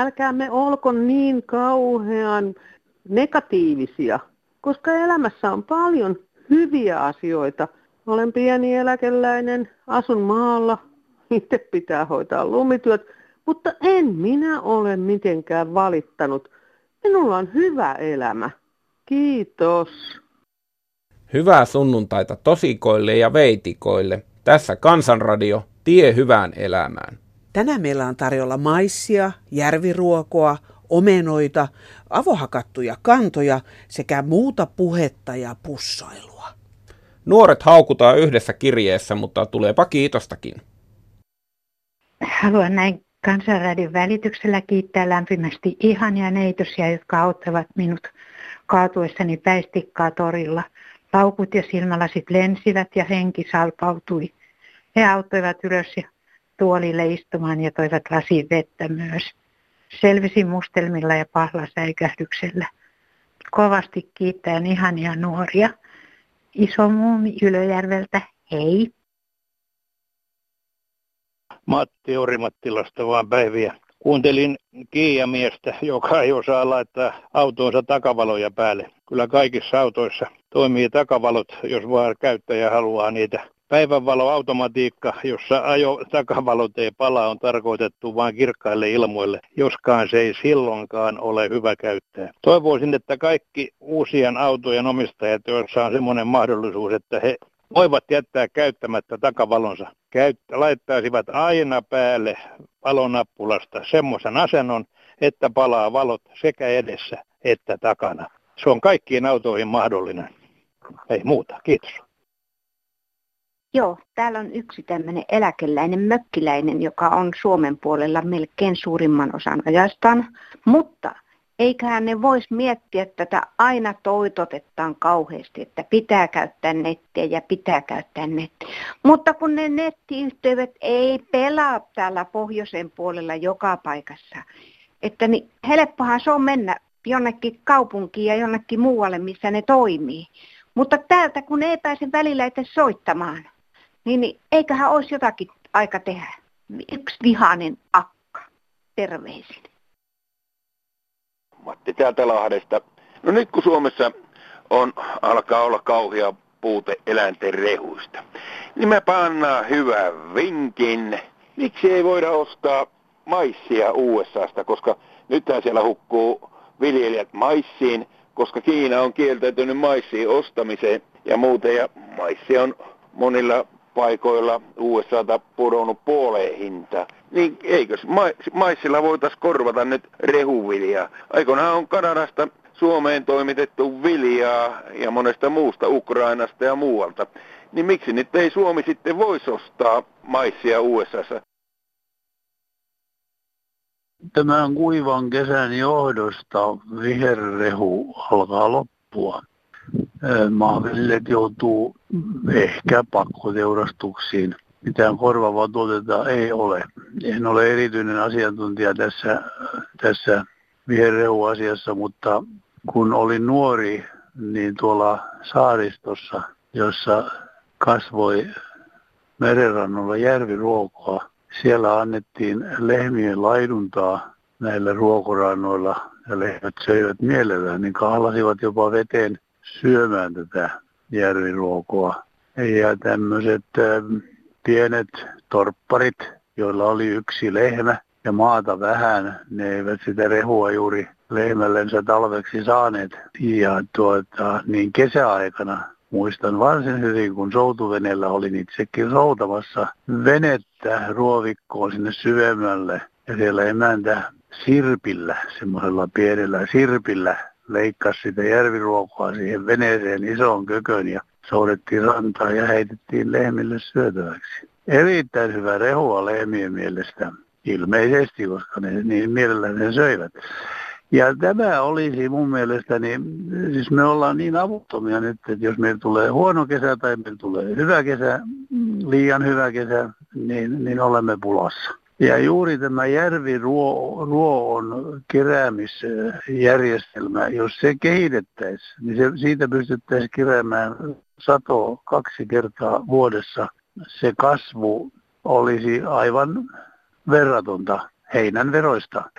Älkäämme olko niin kauhean negatiivisia, koska elämässä on paljon hyviä asioita. Olen pieni eläkeläinen, asun maalla, itse pitää hoitaa lumityöt, mutta en minä ole mitenkään valittanut. Minulla on hyvä elämä. Kiitos. Hyvää sunnuntaita tosikoille ja veitikoille. Tässä Kansanradio, tie hyvään elämään. Tänään meillä on tarjolla maissia, järviruokoa, omenoita, avohakattuja kantoja sekä muuta puhetta ja pussailua. Nuoret haukutaan yhdessä kirjeessä, mutta tuleepa kiitostakin. Haluan näin Kansanradion välityksellä kiittää lämpimästi ihania neitosia, jotka auttavat minut kaatuessani päistikkaa torilla. Laukut ja silmälasit lensivät ja henki salpautui. He auttoivat ylös ja tuolille istumaan ja toivat lasin vettä myös. Selvisin mustelmilla ja pahlasäikähdyksellä. Kovasti kiittäen ihania nuoria. Iso muumi Ylöjärveltä, hei! Matti Orimattilasta vaan päiviä. Kuuntelin Kiia-miestä, joka ei osaa laittaa autonsa takavaloja päälle. Kyllä kaikissa autoissa toimii takavalot, jos vaan käyttäjä haluaa niitä. Päivänvaloautomatiikka, jossa ajo takavalot ei pala, on tarkoitettu vain kirkkaille ilmoille, joskaan se ei silloinkaan ole hyvä käyttää. Toivoisin, että kaikki uusien autojen omistajat, joissa on semmoinen mahdollisuus, että he voivat jättää käyttämättä takavalonsa, käyttä, laittaisivat aina päälle valonappulasta semmoisen asennon, että palaa valot sekä edessä että takana. Se on kaikkiin autoihin mahdollinen. Ei muuta. Kiitos. Joo, täällä on yksi tämmöinen eläkeläinen mökkiläinen, joka on Suomen puolella melkein suurimman osan ajastaan, mutta eiköhän ne vois miettiä tätä aina toitotetaan kauheasti, että pitää käyttää nettiä ja pitää käyttää nettiä. Mutta kun ne nettiyhteydet ei pelaa täällä pohjoisen puolella joka paikassa, että niin helppohan se on mennä jonnekin kaupunkiin ja jonnekin muualle, missä ne toimii. Mutta täältä kun ei pääse välillä soittamaan, niin, niin eiköhän olisi jotakin aika tehdä. Yksi vihainen akka. Terveisin. Matti täältä Lahdesta. No nyt kun Suomessa on, alkaa olla kauhia puute eläinten rehuista, niin mä pannaan hyvän vinkin. Miksi ei voida ostaa maissia USAsta, koska nythän siellä hukkuu viljelijät maissiin, koska Kiina on kieltäytynyt maissiin ostamiseen ja muuten, ja maissi on monilla paikoilla USAta pudonnut puoleen hinta. Niin eikö maissilla voitaisiin korvata nyt rehuviljaa? Aikoinaan on Kanadasta Suomeen toimitettu viljaa ja monesta muusta Ukrainasta ja muualta. Niin miksi nyt ei Suomi sitten voisi ostaa maissia USAssa? Tämän kuivan kesän johdosta viherrehu alkaa loppua maanviljelijät joutuu ehkä pakkoteurastuksiin. Mitään korvaavaa tuotetta ei ole. En ole erityinen asiantuntija tässä, tässä viherrehuasiassa, mutta kun olin nuori, niin tuolla saaristossa, jossa kasvoi merenrannalla järviruokoa, siellä annettiin lehmien laiduntaa näillä ruokorannoilla ja lehmät söivät mielellään, niin kahlasivat jopa veteen syömään tätä järviruokoa. Ja tämmöiset pienet torpparit, joilla oli yksi lehmä ja maata vähän, ne eivät sitä rehua juuri lehmällensä talveksi saaneet. Ja tuota, niin kesäaikana muistan varsin hyvin, kun soutuvenellä olin itsekin soutamassa venettä ruovikkoon sinne syvemmälle. Ja siellä emäntä sirpillä, semmoisella pienellä sirpillä leikkasi sitä järviruokoa siihen veneeseen isoon kökön ja soudettiin rantaan ja heitettiin lehmille syötäväksi. Erittäin hyvä rehua lehmien mielestä, ilmeisesti, koska ne niin mielellään ne söivät. Ja tämä olisi mun mielestäni, siis me ollaan niin avuttomia nyt, että jos meillä tulee huono kesä tai meillä tulee hyvä kesä, liian hyvä kesä, niin, niin olemme pulassa. Ja juuri tämä järviruoon keräämisjärjestelmä, jos se kehitettäisiin, niin se, siitä pystyttäisiin keräämään sato kaksi kertaa vuodessa. Se kasvu olisi aivan verratonta heinän veroista.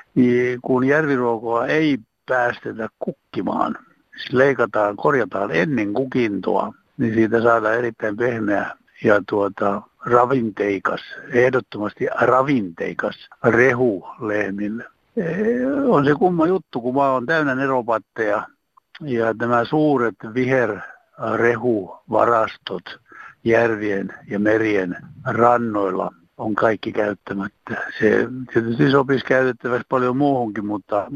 Kun järviruokoa ei päästetä kukkimaan, siis leikataan, korjataan ennen kukintoa, niin siitä saadaan erittäin pehmeä ja tuota, ravinteikas, ehdottomasti ravinteikas rehu lehmille. On se kumma juttu, kun maa on täynnä neropatteja ja nämä suuret viherrehuvarastot järvien ja merien rannoilla on kaikki käyttämättä. Se tietysti sopisi käytettäväksi paljon muuhunkin, mutta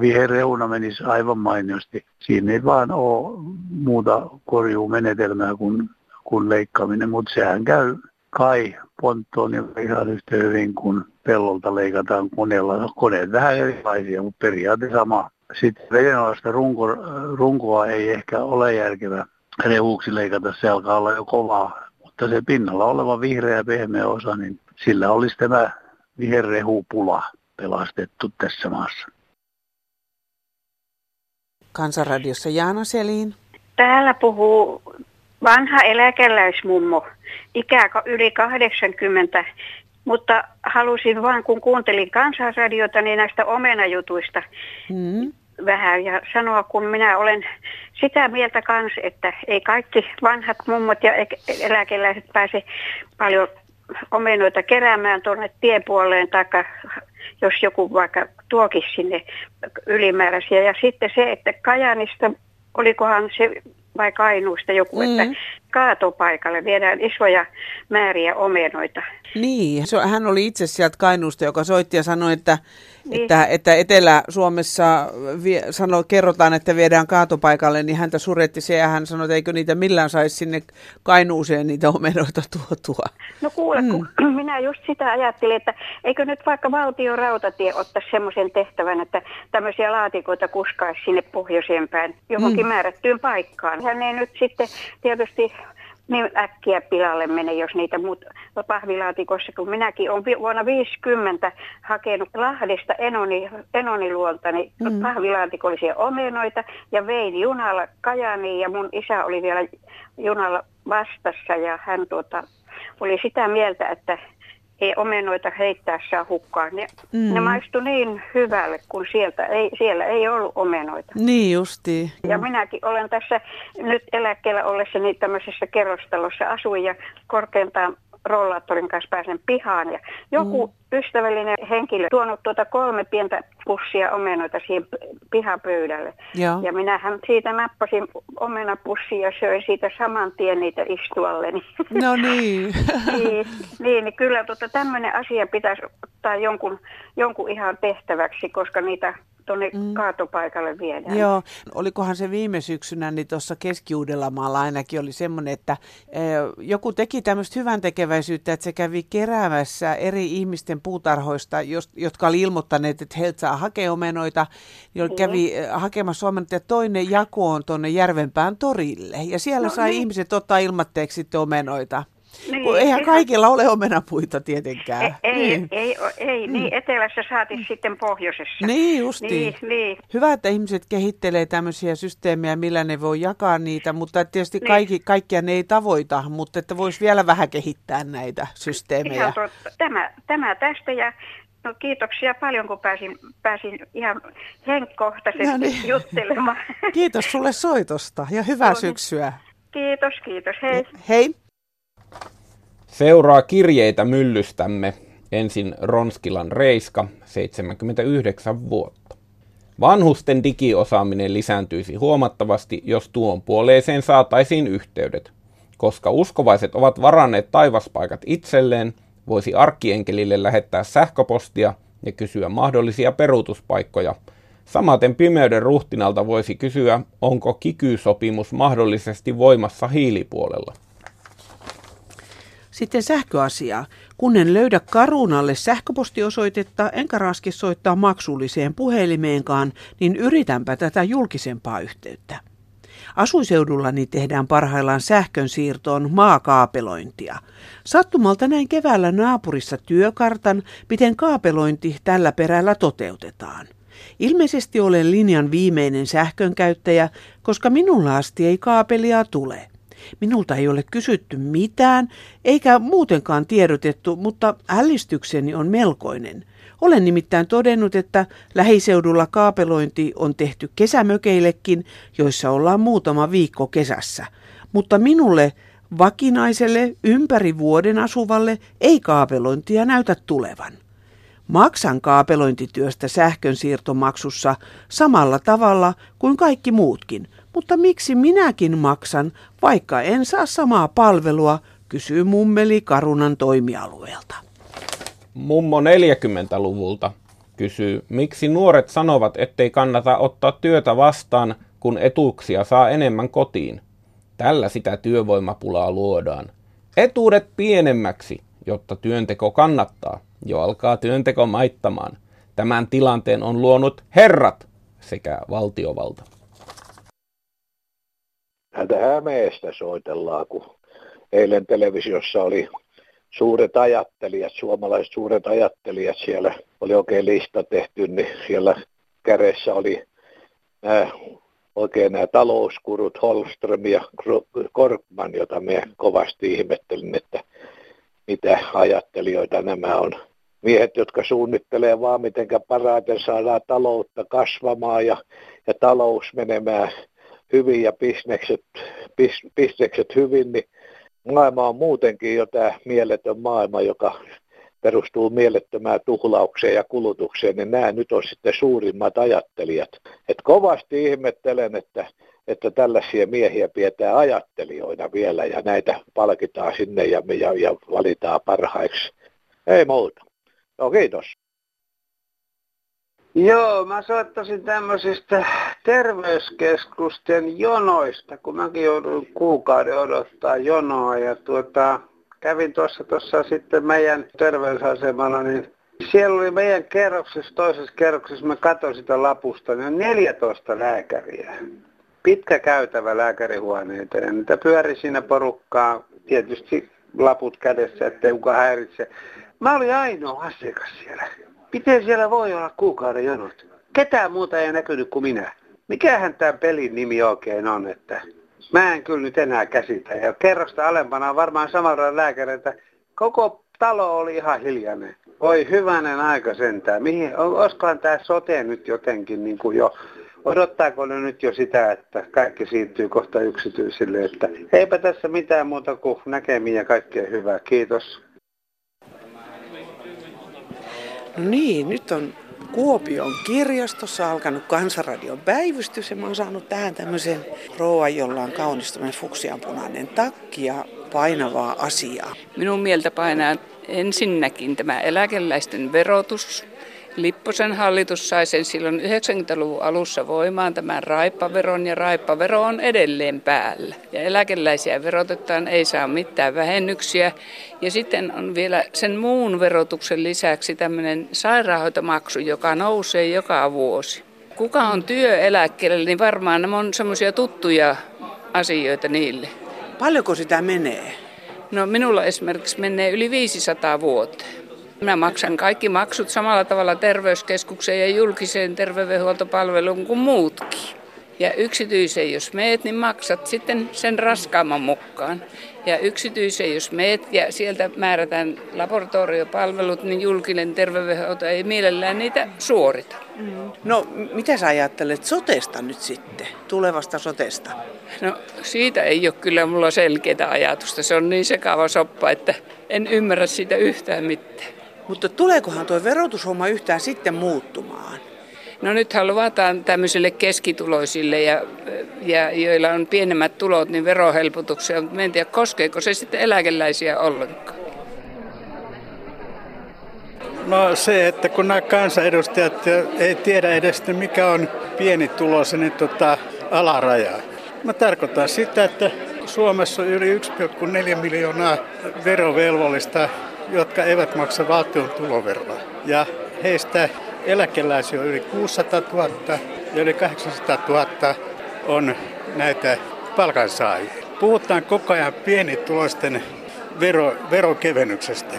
viherreuna menisi aivan mainiosti. Siinä ei vaan ole muuta korjuumenetelmää kuin, kuin leikkaaminen, mutta sehän käy kai ponttoon ja ihan yhtä hyvin kuin pellolta leikataan koneella. Koneet vähän erilaisia, mutta periaate sama. Sitten vedenalaista runko, runkoa ei ehkä ole järkevä rehuuksi leikata, se alkaa olla jo kovaa. Mutta se pinnalla oleva vihreä ja pehmeä osa, niin sillä olisi tämä viherrehupula pelastettu tässä maassa. Kansanradiossa Jaana Selin. Täällä puhuu vanha eläkeläismummo, ikä yli 80, mutta halusin vaan, kun kuuntelin kansanradiota, niin näistä omenajutuista mm. vähän ja sanoa, kun minä olen sitä mieltä kanssa, että ei kaikki vanhat mummot ja eläkeläiset pääse paljon omenoita keräämään tuonne tiepuoleen, tai jos joku vaikka tuokisi sinne ylimääräisiä. Ja sitten se, että Kajanista, olikohan se vai Kainuusta joku, mm. että kaatopaikalle viedään isoja määriä omenoita. Niin, hän oli itse sieltä Kainuusta, joka soitti ja sanoi, että niin. Että, että Etelä-Suomessa vie, sano, kerrotaan, että viedään kaatopaikalle, niin häntä suretti se ja hän sanoi, että eikö niitä millään saisi sinne Kainuuseen niitä omenoita tuotua. No kuule, mm. kun minä just sitä ajattelin, että eikö nyt vaikka valtion rautatie ottaisi semmoisen tehtävän, että tämmöisiä laatikoita kuskaisi sinne pohjoiseen päin johonkin mm. määrättyyn paikkaan. Hän ei nyt sitten tietysti niin äkkiä pilalle mene, jos niitä muut pahvilaatikossa, kun minäkin olen vuonna 50 hakenut Lahdesta Enoni, Enoniluolta niin mm. pahvilaatikollisia omenoita ja vein junalla Kajaniin ja mun isä oli vielä junalla vastassa ja hän tuota, oli sitä mieltä, että ei omenoita heittää saa hukkaan. Ne, mm. ne maistu niin hyvälle, kun sieltä ei, siellä ei ollut omenoita. Niin justi. Ja minäkin olen tässä nyt eläkkeellä ollessani tämmöisessä kerrostalossa asuin ja korkeintaan rollaattorin kanssa pääsen pihaan ja joku mm. Ystävällinen henkilö tuonut tuota kolme pientä pussia omenoita siihen pihapöydälle. Joo. Ja minähän siitä nappasin omenapussia ja söin siitä saman tien niitä istualleni. No niin. niin, niin, niin kyllä tota, tämmöinen asia pitäisi ottaa jonkun, jonkun ihan tehtäväksi, koska niitä tuonne mm. kaatopaikalle viedään. Joo, olikohan se viime syksynä, niin tuossa keski ainakin oli semmoinen, että e, joku teki tämmöistä hyvän tekeväisyyttä, että se kävi keräämässä eri ihmisten puutarhoista, jotka oli ilmoittaneet, että heiltä saa hakea omenoita, niin mm. kävi e, hakemassa omenoita ja toinen jakoon tuonne Järvenpään torille. Ja siellä no, sai niin. ihmiset ottaa ilmatteeksi sitten omenoita. Niin, Kun eihän ihan... kaikilla ole omenapuita tietenkään. Ei, niin. ei, ei, ei mm. niin etelässä saati sitten pohjoisessa. Niin justi. Niin, niin. Hyvä, että ihmiset kehittelee tämmöisiä systeemejä, millä ne voi jakaa niitä, mutta tietysti niin. kaikki, kaikkia ne ei tavoita, mutta että voisi vielä vähän kehittää näitä systeemejä. Ihan totta. Tämä, tämä tästä ja No kiitoksia paljon, kun pääsin, pääsin ihan henkkohtaisesti no niin. juttelemaan. Kiitos sulle soitosta ja hyvää no, syksyä. Kiitos, kiitos. Hei. Hei. Seuraa kirjeitä myllystämme ensin Ronskilan Reiska, 79 vuotta. Vanhusten digiosaaminen lisääntyisi huomattavasti, jos tuon puoleeseen saataisiin yhteydet. Koska uskovaiset ovat varanneet taivaspaikat itselleen, voisi arkkienkelille lähettää sähköpostia ja kysyä mahdollisia peruutuspaikkoja. Samaten pimeyden ruhtinalta voisi kysyä, onko kikysopimus mahdollisesti voimassa hiilipuolella. Sitten sähköasiaa. Kun en löydä Karunalle sähköpostiosoitetta enkä raski soittaa maksulliseen puhelimeenkaan, niin yritänpä tätä julkisempaa yhteyttä. Asuiseudullani tehdään parhaillaan sähkön siirtoon maakaapelointia. Sattumalta näin keväällä naapurissa työkartan, miten kaapelointi tällä perällä toteutetaan. Ilmeisesti olen linjan viimeinen sähkönkäyttäjä, koska minulla asti ei kaapelia tule. Minulta ei ole kysytty mitään, eikä muutenkaan tiedotettu, mutta ällistykseni on melkoinen. Olen nimittäin todennut, että lähiseudulla kaapelointi on tehty kesämökeillekin, joissa ollaan muutama viikko kesässä. Mutta minulle vakinaiselle ympäri vuoden asuvalle ei kaapelointia näytä tulevan. Maksan kaapelointityöstä sähkönsiirtomaksussa samalla tavalla kuin kaikki muutkin, mutta miksi minäkin maksan, vaikka en saa samaa palvelua, kysyy mummeli Karunan toimialueelta. Mummo 40-luvulta kysyy, miksi nuoret sanovat, ettei kannata ottaa työtä vastaan, kun etuuksia saa enemmän kotiin. Tällä sitä työvoimapulaa luodaan. Etuudet pienemmäksi, jotta työnteko kannattaa. Jo alkaa työnteko maittamaan. Tämän tilanteen on luonut herrat sekä valtiovalta. Häntä Hämeestä soitellaan, kun eilen televisiossa oli suuret ajattelijat, suomalaiset suuret ajattelijat siellä, oli oikein lista tehty, niin siellä kädessä oli nämä, oikein nämä talouskurut Holström ja Korkman, jota me kovasti ihmettelin, että mitä ajattelijoita nämä on. Miehet, jotka suunnittelee vaan, miten parhaiten saadaan taloutta kasvamaan ja, ja talous menemään hyvin ja bisnekset, bis, bisnekset hyvin, niin maailma on muutenkin jo tämä mieletön maailma, joka perustuu mielettömään tuhlaukseen ja kulutukseen, niin nämä nyt on sitten suurimmat ajattelijat. Et kovasti ihmettelen, että, että tällaisia miehiä pidetään ajattelijoina vielä ja näitä palkitaan sinne ja, ja, ja valitaan parhaiksi. Ei muuta. No kiitos. Joo, mä soittasin tämmöisistä terveyskeskusten jonoista, kun mäkin joudun kuukauden odottaa jonoa ja tuota, kävin tuossa tuossa sitten meidän terveysasemalla, niin siellä oli meidän kerroksessa, toisessa kerroksessa, mä katsoin sitä lapusta, niin on 14 lääkäriä. Pitkä käytävä lääkärihuoneita ja niitä pyöri siinä porukkaa, tietysti laput kädessä, ettei kukaan häiritse. Mä olin ainoa asiakas siellä. Miten siellä voi olla kuukauden jonot? Ketään muuta ei näkynyt kuin minä. Mikähän tämä pelin nimi oikein on, että mä en kyllä nyt enää käsitä. Ja kerrosta alempana on varmaan samalla lääkäreitä. Koko talo oli ihan hiljainen. Oi hyvänen aika sentään. Mihin, olisikohan tämä sote nyt jotenkin niin kuin jo, odottaako ne nyt jo sitä, että kaikki siirtyy kohta yksityisille, että eipä tässä mitään muuta kuin näkemiä ja kaikkea hyvää. Kiitos. No niin, nyt on Kuopion kirjastossa alkanut Kansanradion päivystys ja mä oon saanut tähän tämmöisen rouvan, jolla on kaunistuminen fuksianpunainen takki ja painavaa asiaa. Minun mieltä painaa ensinnäkin tämä eläkeläisten verotus, Lipposen hallitus sai sen silloin 90-luvun alussa voimaan tämän raippaveron ja raippavero on edelleen päällä. Ja eläkeläisiä verotetaan, ei saa mitään vähennyksiä. Ja sitten on vielä sen muun verotuksen lisäksi tämmöinen sairaanhoitomaksu, joka nousee joka vuosi. Kuka on työeläkkeellä, niin varmaan nämä on semmoisia tuttuja asioita niille. Paljonko sitä menee? No minulla esimerkiksi menee yli 500 vuoteen. Minä maksan kaikki maksut samalla tavalla terveyskeskukseen ja julkiseen terveydenhuoltopalveluun kuin muutkin. Ja yksityiseen, jos meet, niin maksat sitten sen raskaamman mukaan. Ja yksityiseen, jos meet ja sieltä määrätään laboratoriopalvelut, niin julkinen terveydenhuolto ei mielellään niitä suorita. No, mitä sä ajattelet sotesta nyt sitten, tulevasta sotesta? No, siitä ei ole kyllä mulla selkeää ajatusta. Se on niin sekava soppa, että en ymmärrä siitä yhtään mitään. Mutta tuleekohan tuo verotushomma yhtään sitten muuttumaan? No nythän luvataan tämmöisille keskituloisille ja, ja joilla on pienemmät tulot, niin verohelpotuksia, mutta en tiedä koskeeko se sitten eläkeläisiä ollenkaan. No se, että kun nämä kansanedustajat ei tiedä edes, mikä on pienituloisen niin tota, alaraja. Mä tarkoitan sitä, että Suomessa on yli 1,4 miljoonaa verovelvollista jotka eivät maksa valtion tuloveroa. Ja heistä eläkeläisiä on yli 600 000 ja yli 800 000 on näitä palkansaajia. Puhutaan koko ajan pienituloisten vero, verokevennyksestä,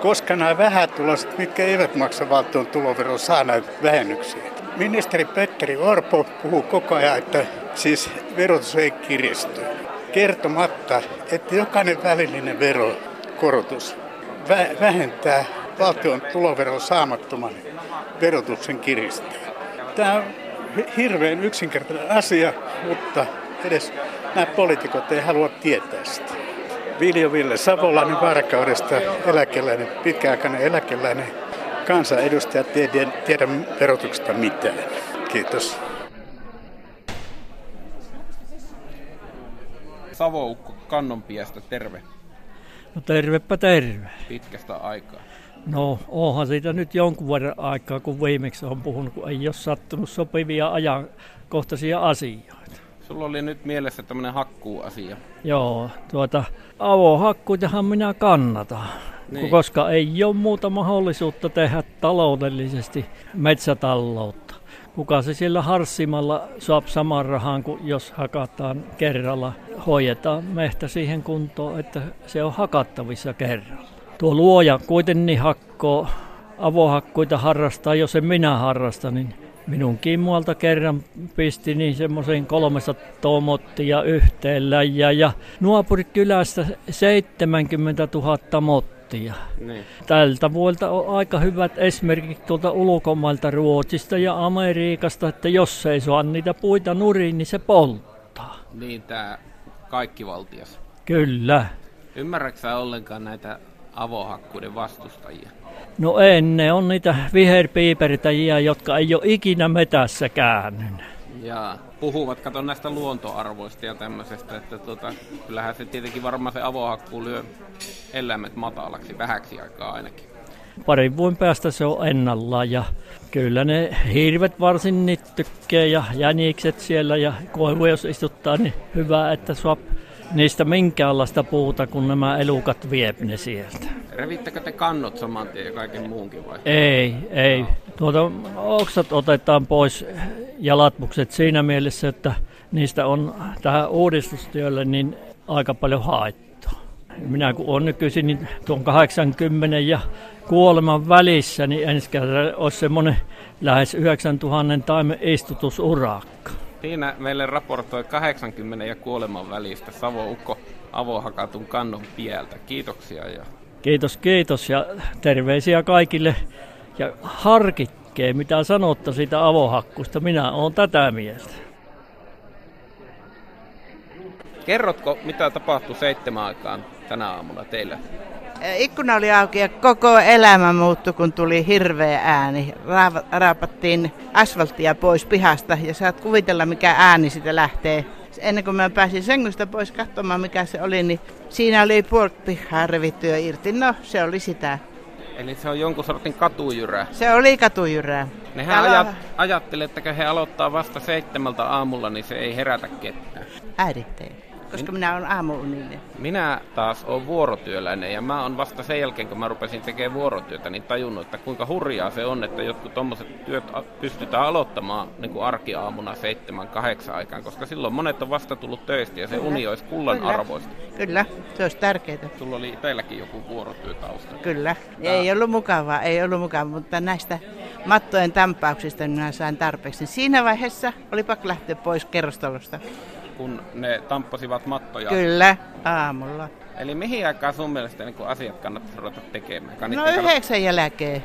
koska nämä vähätuloiset, mitkä eivät maksa valtion tuloveroa, saa näitä vähennyksiä. Ministeri Petteri Orpo puhuu koko ajan, että siis verotus ei kiristy, kertomatta, että jokainen välillinen verokorotus vähentää valtion tuloveron saamattoman verotuksen kiristää. Tämä on hirveän yksinkertainen asia, mutta edes nämä poliitikot ei halua tietää sitä. Viljo Ville Savolainen Varkaudesta, eläkeläinen, pitkäaikainen eläkeläinen, kansanedustajat tiedä, tiedä verotuksesta mitään. Kiitos. Savoukko Kannonpiestä, terve. No tervepä terve. Pitkästä aikaa. No onhan siitä nyt jonkun verran aikaa, kun viimeksi on puhunut, kun ei ole sattunut sopivia ajankohtaisia asioita. Sulla oli nyt mielessä tämmöinen hakkuuasia. Joo, tuota avohakkuitahan minä kannatan. Niin. Koska ei ole muuta mahdollisuutta tehdä taloudellisesti metsätaloutta. Kuka se sillä harssimalla saa saman rahan kuin jos hakataan kerralla. Hoidetaan mehtä siihen kuntoon, että se on hakattavissa kerralla. Tuo luoja kuitenkin hakkoo avohakkuita harrastaa, jos en minä harrasta, niin minun kimmualta kerran pisti niin semmoisen 300 mottia yhteen läjä ja naapurikylästä 70 000 mottia. Niin. Tältä vuolta on aika hyvät esimerkiksi tuolta ulkomailta Ruotsista ja Amerikasta, että jos ei saa niitä puita nuriin, niin se polttaa. Niin tämä kaikki valtias. Kyllä. Ymmärrätkö ollenkaan näitä avohakkuiden vastustajia? No en, ne on niitä viherpiiperitäjiä, jotka ei ole ikinä metässä käännyt. Ja puhuvat, kato näistä luontoarvoista ja tämmöisestä, että tota, kyllähän se tietenkin varmaan se avohakku lyö eläimet matalaksi vähäksi aikaa ainakin. Parin vuoden päästä se on ennallaan ja kyllä ne hirvet varsin tykkää ja jänikset siellä ja koivu jos istuttaa, niin hyvä, että saa niistä minkäänlaista puuta, kun nämä elukat viep ne sieltä. Revittekö te kannot saman tien ja kaiken muunkin vai? Ei, ei. Tuota, oksat otetaan pois ja latmukset siinä mielessä, että niistä on tähän uudistustyölle niin aika paljon haittaa. Minä kun olen nykyisin niin tuon 80 ja kuoleman välissä, niin ensi kerralla olisi semmoinen lähes 9000 taimen istutusurakka. Siinä meille raportoi 80 ja kuoleman välistä Savo-ukko avohakatun kannon pieltä. Kiitoksia. Ja... Kiitos, kiitos ja terveisiä kaikille. Ja harkitkee, mitä sanotta siitä avohakkusta. Minä olen tätä mieltä. Kerrotko, mitä tapahtui seitsemän aikaan tänä aamulla teille? Ikkuna oli auki ja koko elämä muuttui, kun tuli hirveä ääni. Raapattiin asfalttia pois pihasta ja saat kuvitella, mikä ääni sitä lähtee. Ennen kuin mä pääsin sängystä pois katsomaan, mikä se oli, niin siinä oli puolet pihaa revitty jo irti. No, se oli sitä. Eli se on jonkun sortin katujyrä. Se oli katujyrää. Nehän Täällä... ajat, ajattelee, että he aloittaa vasta seitsemältä aamulla, niin se ei herätä ketään. Äiditteen koska minä olen aamuuninen. Minä taas olen vuorotyöläinen ja mä on vasta sen jälkeen, kun mä rupesin tekemään vuorotyötä, niin tajunnut, että kuinka hurjaa se on, että jotkut tuommoiset työt pystytään aloittamaan niin kuin arkiaamuna seitsemän, kahdeksan aikaan, koska silloin monet on vasta tullut töistä ja se Kyllä. uni olisi kullan Kyllä. arvoista. Kyllä, se olisi tärkeää. Sulla oli teilläkin joku vuorotyötausta. Kyllä, Tää... ei ollut mukavaa, ei ollut mukavaa, mutta näistä mattojen tämpäyksistä minä sain tarpeeksi. Siinä vaiheessa oli pakko lähteä pois kerrostalosta kun ne tamppasivat mattoja. Kyllä, aamulla. Eli mihin aikaan sun mielestä niin asiat kannattaisi ruveta tekemään? no yhdeksän jälkeen.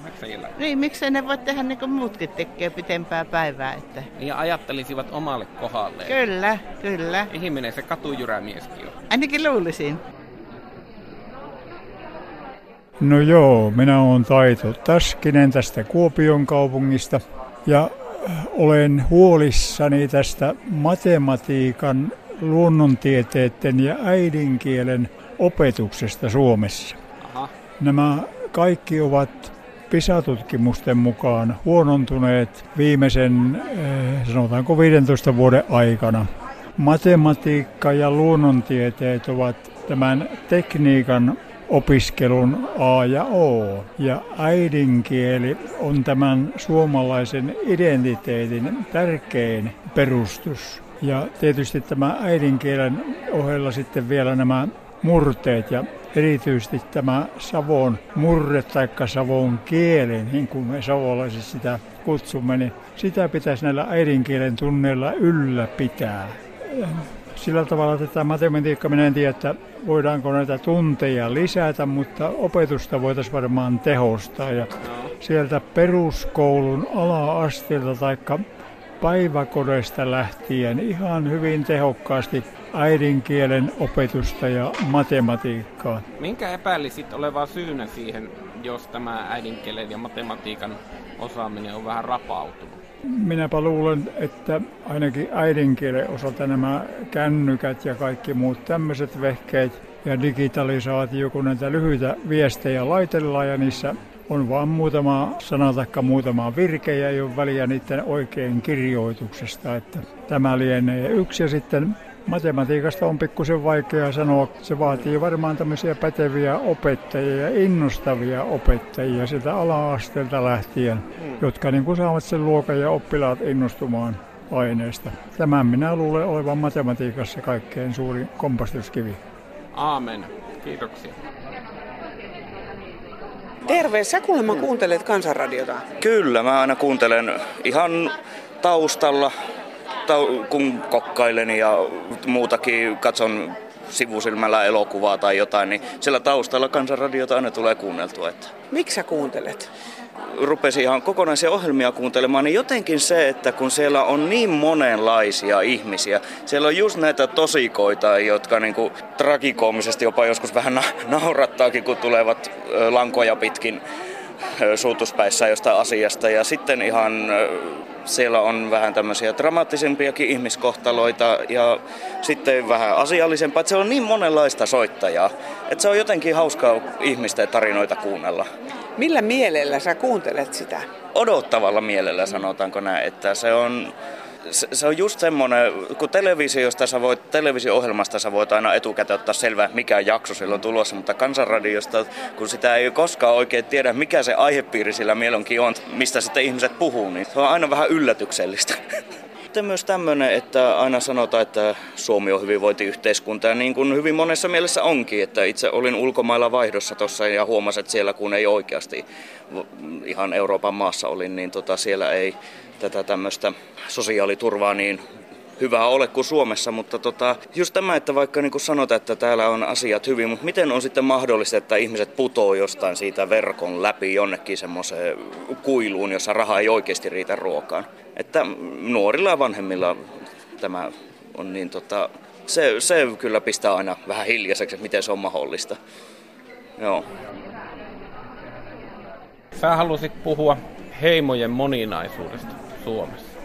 Yhdeksän jälkeen? Niin, miksei ne voi tehdä niin kuin muutkin tekee pitempää päivää. Että... Niin ajattelisivat omalle kohdalle. Kyllä, kyllä. Ihminen se katujyrämieskin on. Ainakin luulisin. No joo, minä olen Taito Taskinen tästä Kuopion kaupungista. Ja olen huolissani tästä matematiikan, luonnontieteiden ja äidinkielen opetuksesta Suomessa. Aha. Nämä kaikki ovat PISA-tutkimusten mukaan huonontuneet viimeisen, eh, sanotaanko 15 vuoden aikana. Matematiikka ja luonnontieteet ovat tämän tekniikan opiskelun A ja O. Ja äidinkieli on tämän suomalaisen identiteetin tärkein perustus. Ja tietysti tämä äidinkielen ohella sitten vielä nämä murteet ja erityisesti tämä Savon murre tai Savon kieli, niin kuin me savolaiset sitä kutsumme, niin sitä pitäisi näillä äidinkielen tunneilla ylläpitää. Sillä tavalla että tämä matematiikka, minä en tiedä, että voidaanko näitä tunteja lisätä, mutta opetusta voitaisiin varmaan tehostaa. Ja sieltä peruskoulun ala-asteelta tai päiväkodeista lähtien ihan hyvin tehokkaasti äidinkielen opetusta ja matematiikkaa. Minkä epäilisit olevaa syynä siihen, jos tämä äidinkielen ja matematiikan osaaminen on vähän rapautunut? Minäpä luulen, että ainakin äidinkielen osalta nämä kännykät ja kaikki muut tämmöiset vehkeet ja digitalisaatio, kun näitä lyhyitä viestejä laitellaan ja niissä on vain muutama sana tai muutama virke ja ei ole väliä niiden oikein kirjoituksesta. Että tämä lienee yksi ja sitten matematiikasta on pikkusen vaikea sanoa. Se vaatii varmaan tämmöisiä päteviä opettajia ja innostavia opettajia sieltä ala-asteelta lähtien, mm. jotka niin kuin saavat sen luokan ja oppilaat innostumaan aineesta. Tämän minä luulen olevan matematiikassa kaikkein suuri kompastuskivi. Aamen. Kiitoksia. Terve, sä kuulemma kuuntelet kansanradiota. Kyllä, mä aina kuuntelen ihan taustalla, kun kokkailen ja muutakin katson sivusilmällä elokuvaa tai jotain, niin siellä taustalla kansanradiota aina tulee kuunneltua. Että. Miksi sä kuuntelet? rupesin ihan kokonaisia ohjelmia kuuntelemaan, niin jotenkin se, että kun siellä on niin monenlaisia ihmisiä, siellä on just näitä tosikoita, jotka niinku tragikoomisesti jopa joskus vähän na- naurattaakin, kun tulevat lankoja pitkin suutuspäissä jostain asiasta. Ja sitten ihan siellä on vähän tämmöisiä dramaattisempiakin ihmiskohtaloita ja sitten vähän asiallisempaa. Että se on niin monenlaista soittajaa, että se on jotenkin hauskaa ihmisten tarinoita kuunnella. Millä mielellä sä kuuntelet sitä? Odottavalla mielellä sanotaanko näin, että se on, se, se on just semmoinen, kun televisiosta sä voit, televisio-ohjelmasta sä voit aina etukäteen ottaa selvää, mikä jakso silloin tulossa, mutta kansanradiosta, kun sitä ei koskaan oikein tiedä, mikä se aihepiiri sillä mielonkin on, mistä sitten ihmiset puhuu, niin se on aina vähän yllätyksellistä. sitten myös tämmöinen, että aina sanotaan, että Suomi on hyvinvointiyhteiskunta ja niin kuin hyvin monessa mielessä onkin, että itse olin ulkomailla vaihdossa tuossa ja huomasin, että siellä kun ei oikeasti ihan Euroopan maassa olin, niin tota siellä ei tätä tämmöistä sosiaaliturvaa niin hyvää ole kuin Suomessa, mutta tota, just tämä, että vaikka niin sanotaan, että täällä on asiat hyvin, mutta miten on sitten mahdollista, että ihmiset putoo jostain siitä verkon läpi jonnekin semmoiseen kuiluun, jossa raha ei oikeasti riitä ruokaan. Että nuorilla ja vanhemmilla tämä on niin tota, se, se kyllä pistää aina vähän hiljaiseksi, että miten se on mahdollista. Joo. Sä halusit puhua heimojen moninaisuudesta Suomessa.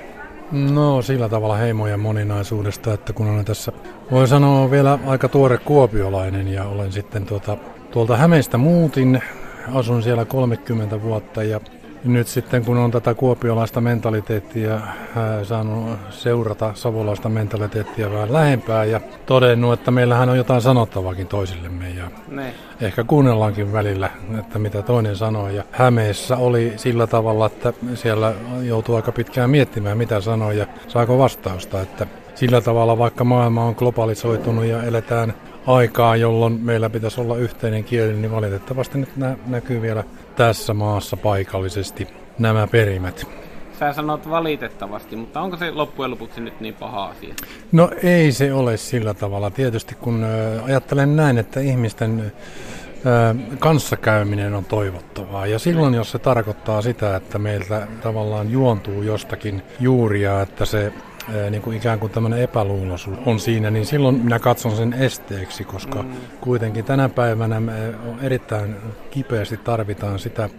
No sillä tavalla heimojen moninaisuudesta, että kun olen tässä, voi sanoa vielä aika tuore kuopiolainen ja olen sitten tuota, tuolta Hämeestä muutin, asun siellä 30 vuotta ja nyt sitten kun on tätä kuopiolaista mentaliteettia saanut seurata savolaista mentaliteettia vähän lähempää ja todennut, että meillähän on jotain sanottavaakin toisillemme ja ne. ehkä kuunnellaankin välillä, että mitä toinen sanoo. Ja Hämeessä oli sillä tavalla, että siellä joutuu aika pitkään miettimään, mitä sanoo ja saako vastausta, että sillä tavalla vaikka maailma on globalisoitunut ja eletään aikaa, jolloin meillä pitäisi olla yhteinen kieli, niin valitettavasti nyt nä- näkyy vielä tässä maassa paikallisesti nämä perimät. Sä sanot valitettavasti, mutta onko se loppujen lopuksi nyt niin paha asia? No ei se ole sillä tavalla. Tietysti kun ajattelen näin, että ihmisten kanssakäyminen on toivottavaa. Ja silloin, jos se tarkoittaa sitä, että meiltä tavallaan juontuu jostakin juuria, että se niin kuin ikään kuin tämmöinen epäluuloisuus on siinä, niin silloin minä katson sen esteeksi, koska mm. kuitenkin tänä päivänä me erittäin kipeästi tarvitaan sitä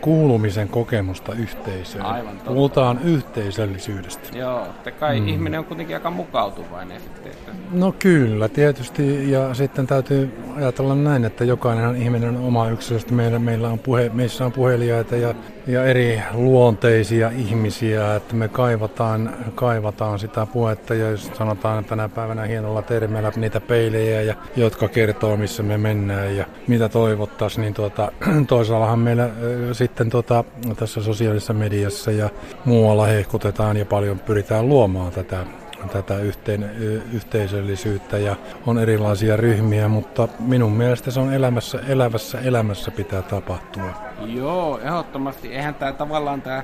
kuulumisen kokemusta yhteisöön. Aivan totta. Puhutaan yhteisöllisyydestä. Joo, että kai mm. ihminen on kuitenkin aika mukautuvainen sitten. Että... No kyllä, tietysti. Ja sitten täytyy ajatella näin, että jokainen ihminen on oma yksilöstä. Meillä, meillä on puhe, meissä on puhelijaita ja, ja eri luonteisia ihmisiä, että me kaivataan, kaivataan sitä puhetta. Ja jos sanotaan tänä päivänä hienolla termeillä niitä peilejä, ja, jotka kertoo, missä me mennään ja mitä toivottaisiin, niin tuota, toisaallahan meillä sitten tuota, tässä sosiaalisessa mediassa ja muualla hehkutetaan ja paljon pyritään luomaan tätä tätä yhteen, yhteisöllisyyttä ja on erilaisia ryhmiä, mutta minun mielestä se on elämässä, elävässä elämässä pitää tapahtua. Joo, ehdottomasti. Eihän tämä tavallaan tämä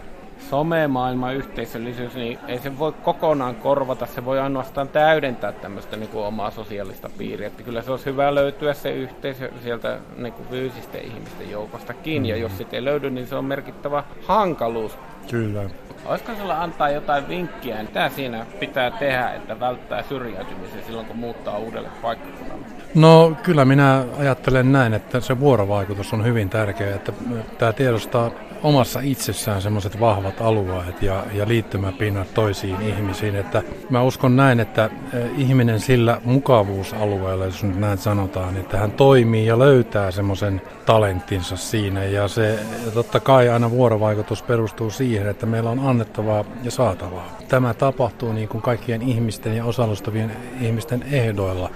somemaailman yhteisöllisyys, niin ei se voi kokonaan korvata, se voi ainoastaan täydentää tämmöistä niin kuin omaa sosiaalista piiriä. Että kyllä se olisi hyvä löytyä se yhteisö sieltä niin kuin fyysisten ihmisten joukostakin, mm. ja jos sitten ei löydy, niin se on merkittävä hankaluus. Kyllä. Olisiko sulla antaa jotain vinkkiä, mitä siinä pitää tehdä, että välttää syrjäytymisen silloin, kun muuttaa uudelle paikkakunnalle? No kyllä minä ajattelen näin, että se vuorovaikutus on hyvin tärkeä, että tämä tiedostaa omassa itsessään semmoiset vahvat alueet ja, ja liittymäpinnat toisiin ihmisiin. Että mä uskon näin, että eh, ihminen sillä mukavuusalueella, jos nyt näin sanotaan, että hän toimii ja löytää semmoisen talenttinsa siinä. Ja se ja totta kai aina vuorovaikutus perustuu siihen, että meillä on annettavaa ja saatavaa. Tämä tapahtuu niin kuin kaikkien ihmisten ja osallistuvien ihmisten ehdoilla.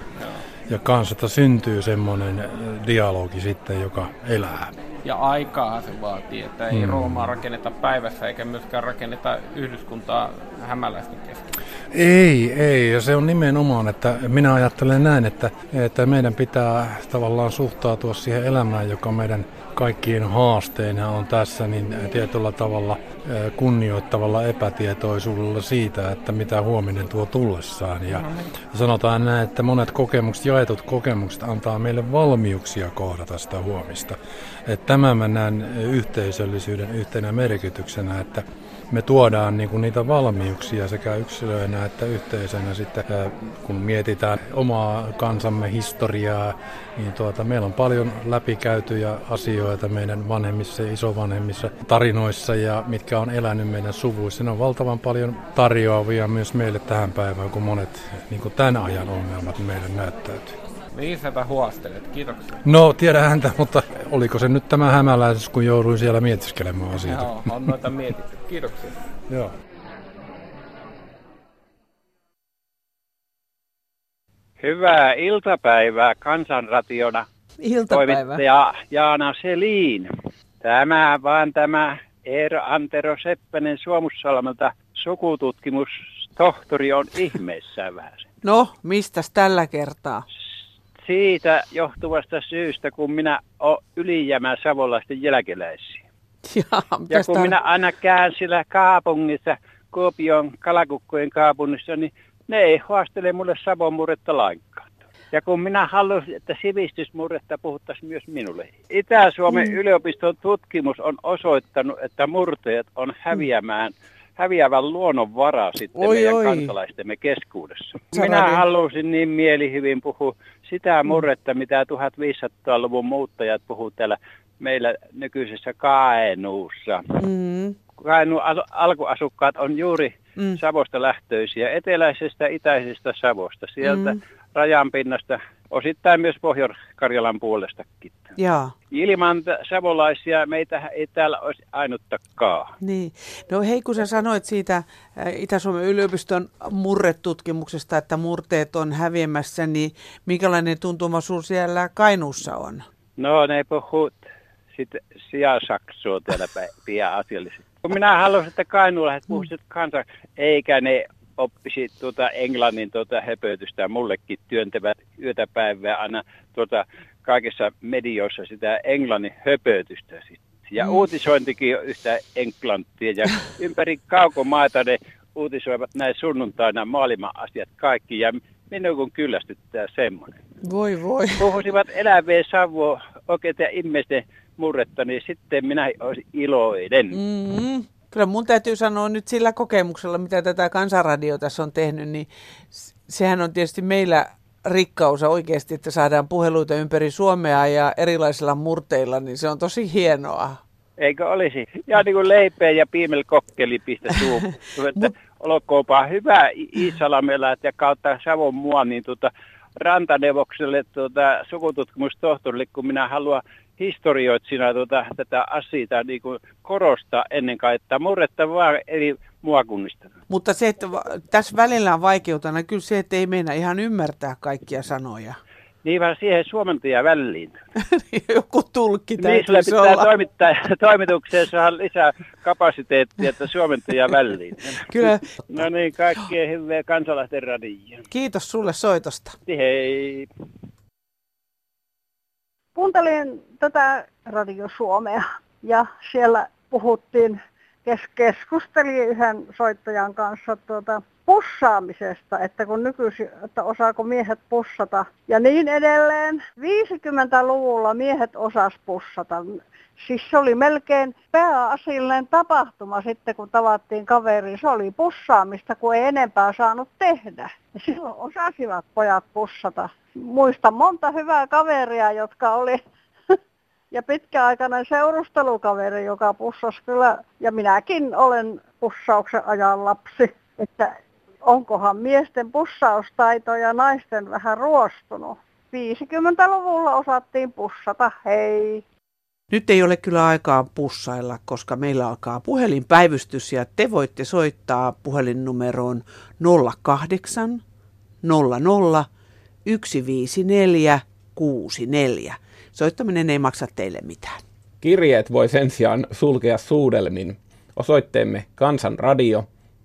Ja kanssa syntyy semmoinen dialogi sitten, joka elää ja aikaa se vaatii, että ei mm. Roomaa rakenneta päivässä eikä myöskään rakenneta yhdyskuntaa hämäläisten kesken. Ei, ei, ja se on nimenomaan, että minä ajattelen näin, että, että meidän pitää tavallaan suhtautua siihen elämään, joka meidän kaikkien haasteina on tässä, niin tietyllä tavalla kunnioittavalla epätietoisuudella siitä, että mitä huominen tuo tullessaan. Ja sanotaan näin, että monet kokemukset, jaetut kokemukset antaa meille valmiuksia kohdata sitä huomista. Että tämä mä näen yhteisöllisyyden yhtenä merkityksenä, että me tuodaan niin kuin niitä valmiuksia sekä yksilöinä että yhteisönä sitten, kun mietitään omaa kansamme historiaa, niin tuota, meillä on paljon läpikäytyjä asioita meidän vanhemmissa ja isovanhemmissa tarinoissa ja mitkä on elänyt meidän suvuissa. Ne on valtavan paljon tarjoavia myös meille tähän päivään, kun monet niin kuin tämän ajan ongelmat meille näyttäytyy. Mihin sä huostelet? Kiitoksia. No, tiedä häntä, mutta oliko se nyt tämä hämäläisyys, kun jouduin siellä mietiskelemään asioita? Joo, on noita mietitty. Kiitoksia. Joo. Hyvää iltapäivää Kansanrationa. Iltapäivää. Toimittaja Jaana Selin. Tämä vaan tämä Eero Antero Seppänen Suomussalmelta sukututkimustohtori on ihmeissään vähän. No, mistäs tällä kertaa? siitä johtuvasta syystä, kun minä olen ylijäämää savolaisten jälkeläisiä. Ja, ja kun minä aina käyn sillä kaupungissa, Kuopion kalakukkojen kaupungissa, niin ne ei haastele mulle Savon murretta lainkaan. Ja kun minä haluaisin, että sivistysmurretta puhuttaisiin myös minulle. Itä-Suomen mm. yliopiston tutkimus on osoittanut, että murteet on häviämään mm häviävän luonnonvara sitten oi, meidän oi. kansalaistemme keskuudessa. Sä Minä radin. halusin niin mielihyvin puhua sitä mm. murretta, mitä 1500-luvun muuttajat puhuu täällä meillä nykyisessä Kaenuussa. Mm. Kaenuun al- alkuasukkaat on juuri mm. Savosta lähtöisiä, eteläisestä, itäisestä Savosta, sieltä mm. Rajanpinnasta, osittain myös Pohjois-Karjalan puolestakin. Jaa. Ilman savolaisia meitä ei täällä olisi ainuttakaan. Niin. No hei, kun sä sanoit siitä äh, Itä-Suomen yliopiston murretutkimuksesta, että murteet on häviämässä, niin minkälainen tuntuma sinulla siellä Kainuussa on? No ne puhut sitten sijasaksua täällä pian asiallisesti. Kun minä haluaisin, että kainuulaiset puhuisivat kanssa, eikä ne oppisi tuota englannin tuota höpötystä. Mullekin työntävät yötä päivää aina tuota kaikissa medioissa sitä englannin höpötystä. Ja mm. uutisointikin on yhtä englanttia. Ja ympäri kaukomaita ne uutisoivat näin sunnuntaina maailman asiat kaikki. Ja minun kun kyllästyttää semmoinen. Voi voi. Puhuisivat eläveen savua oikein ihmisten murretta, niin sitten minä olisin iloinen. Mm-hmm. Kyllä mun täytyy sanoa nyt sillä kokemuksella, mitä tätä kansanradio tässä on tehnyt, niin sehän on tietysti meillä rikkaus oikeasti, että saadaan puheluita ympäri Suomea ja erilaisilla murteilla, niin se on tosi hienoa. Eikö olisi? Ja niin kuin leipeä ja piimel kokkeli pistä suu. että olkoonpa hyvä Iisalamella ja kautta Savon mua, niin tuota, rantaneuvokselle tuota, sukututkimustohtorille, kun minä haluan historioitsijana tuota, tätä asiaa niin kuin korostaa ennen kaikkea murretta vaan eri muakunnista. Mutta se, että tässä välillä on vaikeutena kyllä se, että ei mennä ihan ymmärtää kaikkia sanoja. Niin vaan siihen suomentaja väliin. Joku tulkki täytyy niin, pitää olla. toimittaa toimitukseen saada lisää kapasiteettia, että suomentaja väliin. Kyllä. No niin, kaikkea hyvää kansalaisten radio. Kiitos sulle soitosta. Hei. Kuuntelin tätä Radio Suomea ja siellä puhuttiin kes- keskustelin yhden soittajan kanssa tuota, pussaamisesta, että kun nykyisin, että osaako miehet pussata ja niin edelleen. 50-luvulla miehet osas pussata. Siis se oli melkein pääasiallinen tapahtuma sitten, kun tavattiin kaveriin. Se oli pussaamista, kun ei enempää saanut tehdä. Ja silloin osasivat pojat pussata. Muistan monta hyvää kaveria, jotka oli ja pitkäaikainen seurustelukaveri, joka pussasi kyllä, ja minäkin olen pussauksen ajan lapsi, että onkohan miesten pussaustaito ja naisten vähän ruostunut. 50-luvulla osattiin pussata, hei. Nyt ei ole kyllä aikaa pussailla, koska meillä alkaa puhelinpäivystys ja te voitte soittaa puhelinnumeroon 08 00 154 64. Soittaminen ei maksa teille mitään. Kirjeet voi sen sijaan sulkea suudelmin. Osoitteemme Kansanradio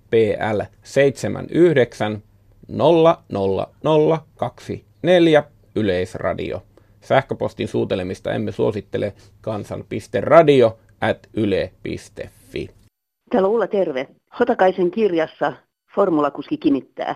PL 79 00024 Yleisradio. Sähköpostin suutelemista emme suosittele kansan.radio at yle.fi. Täällä Ulla terve. Hotakaisen kirjassa formulakuski kinittää.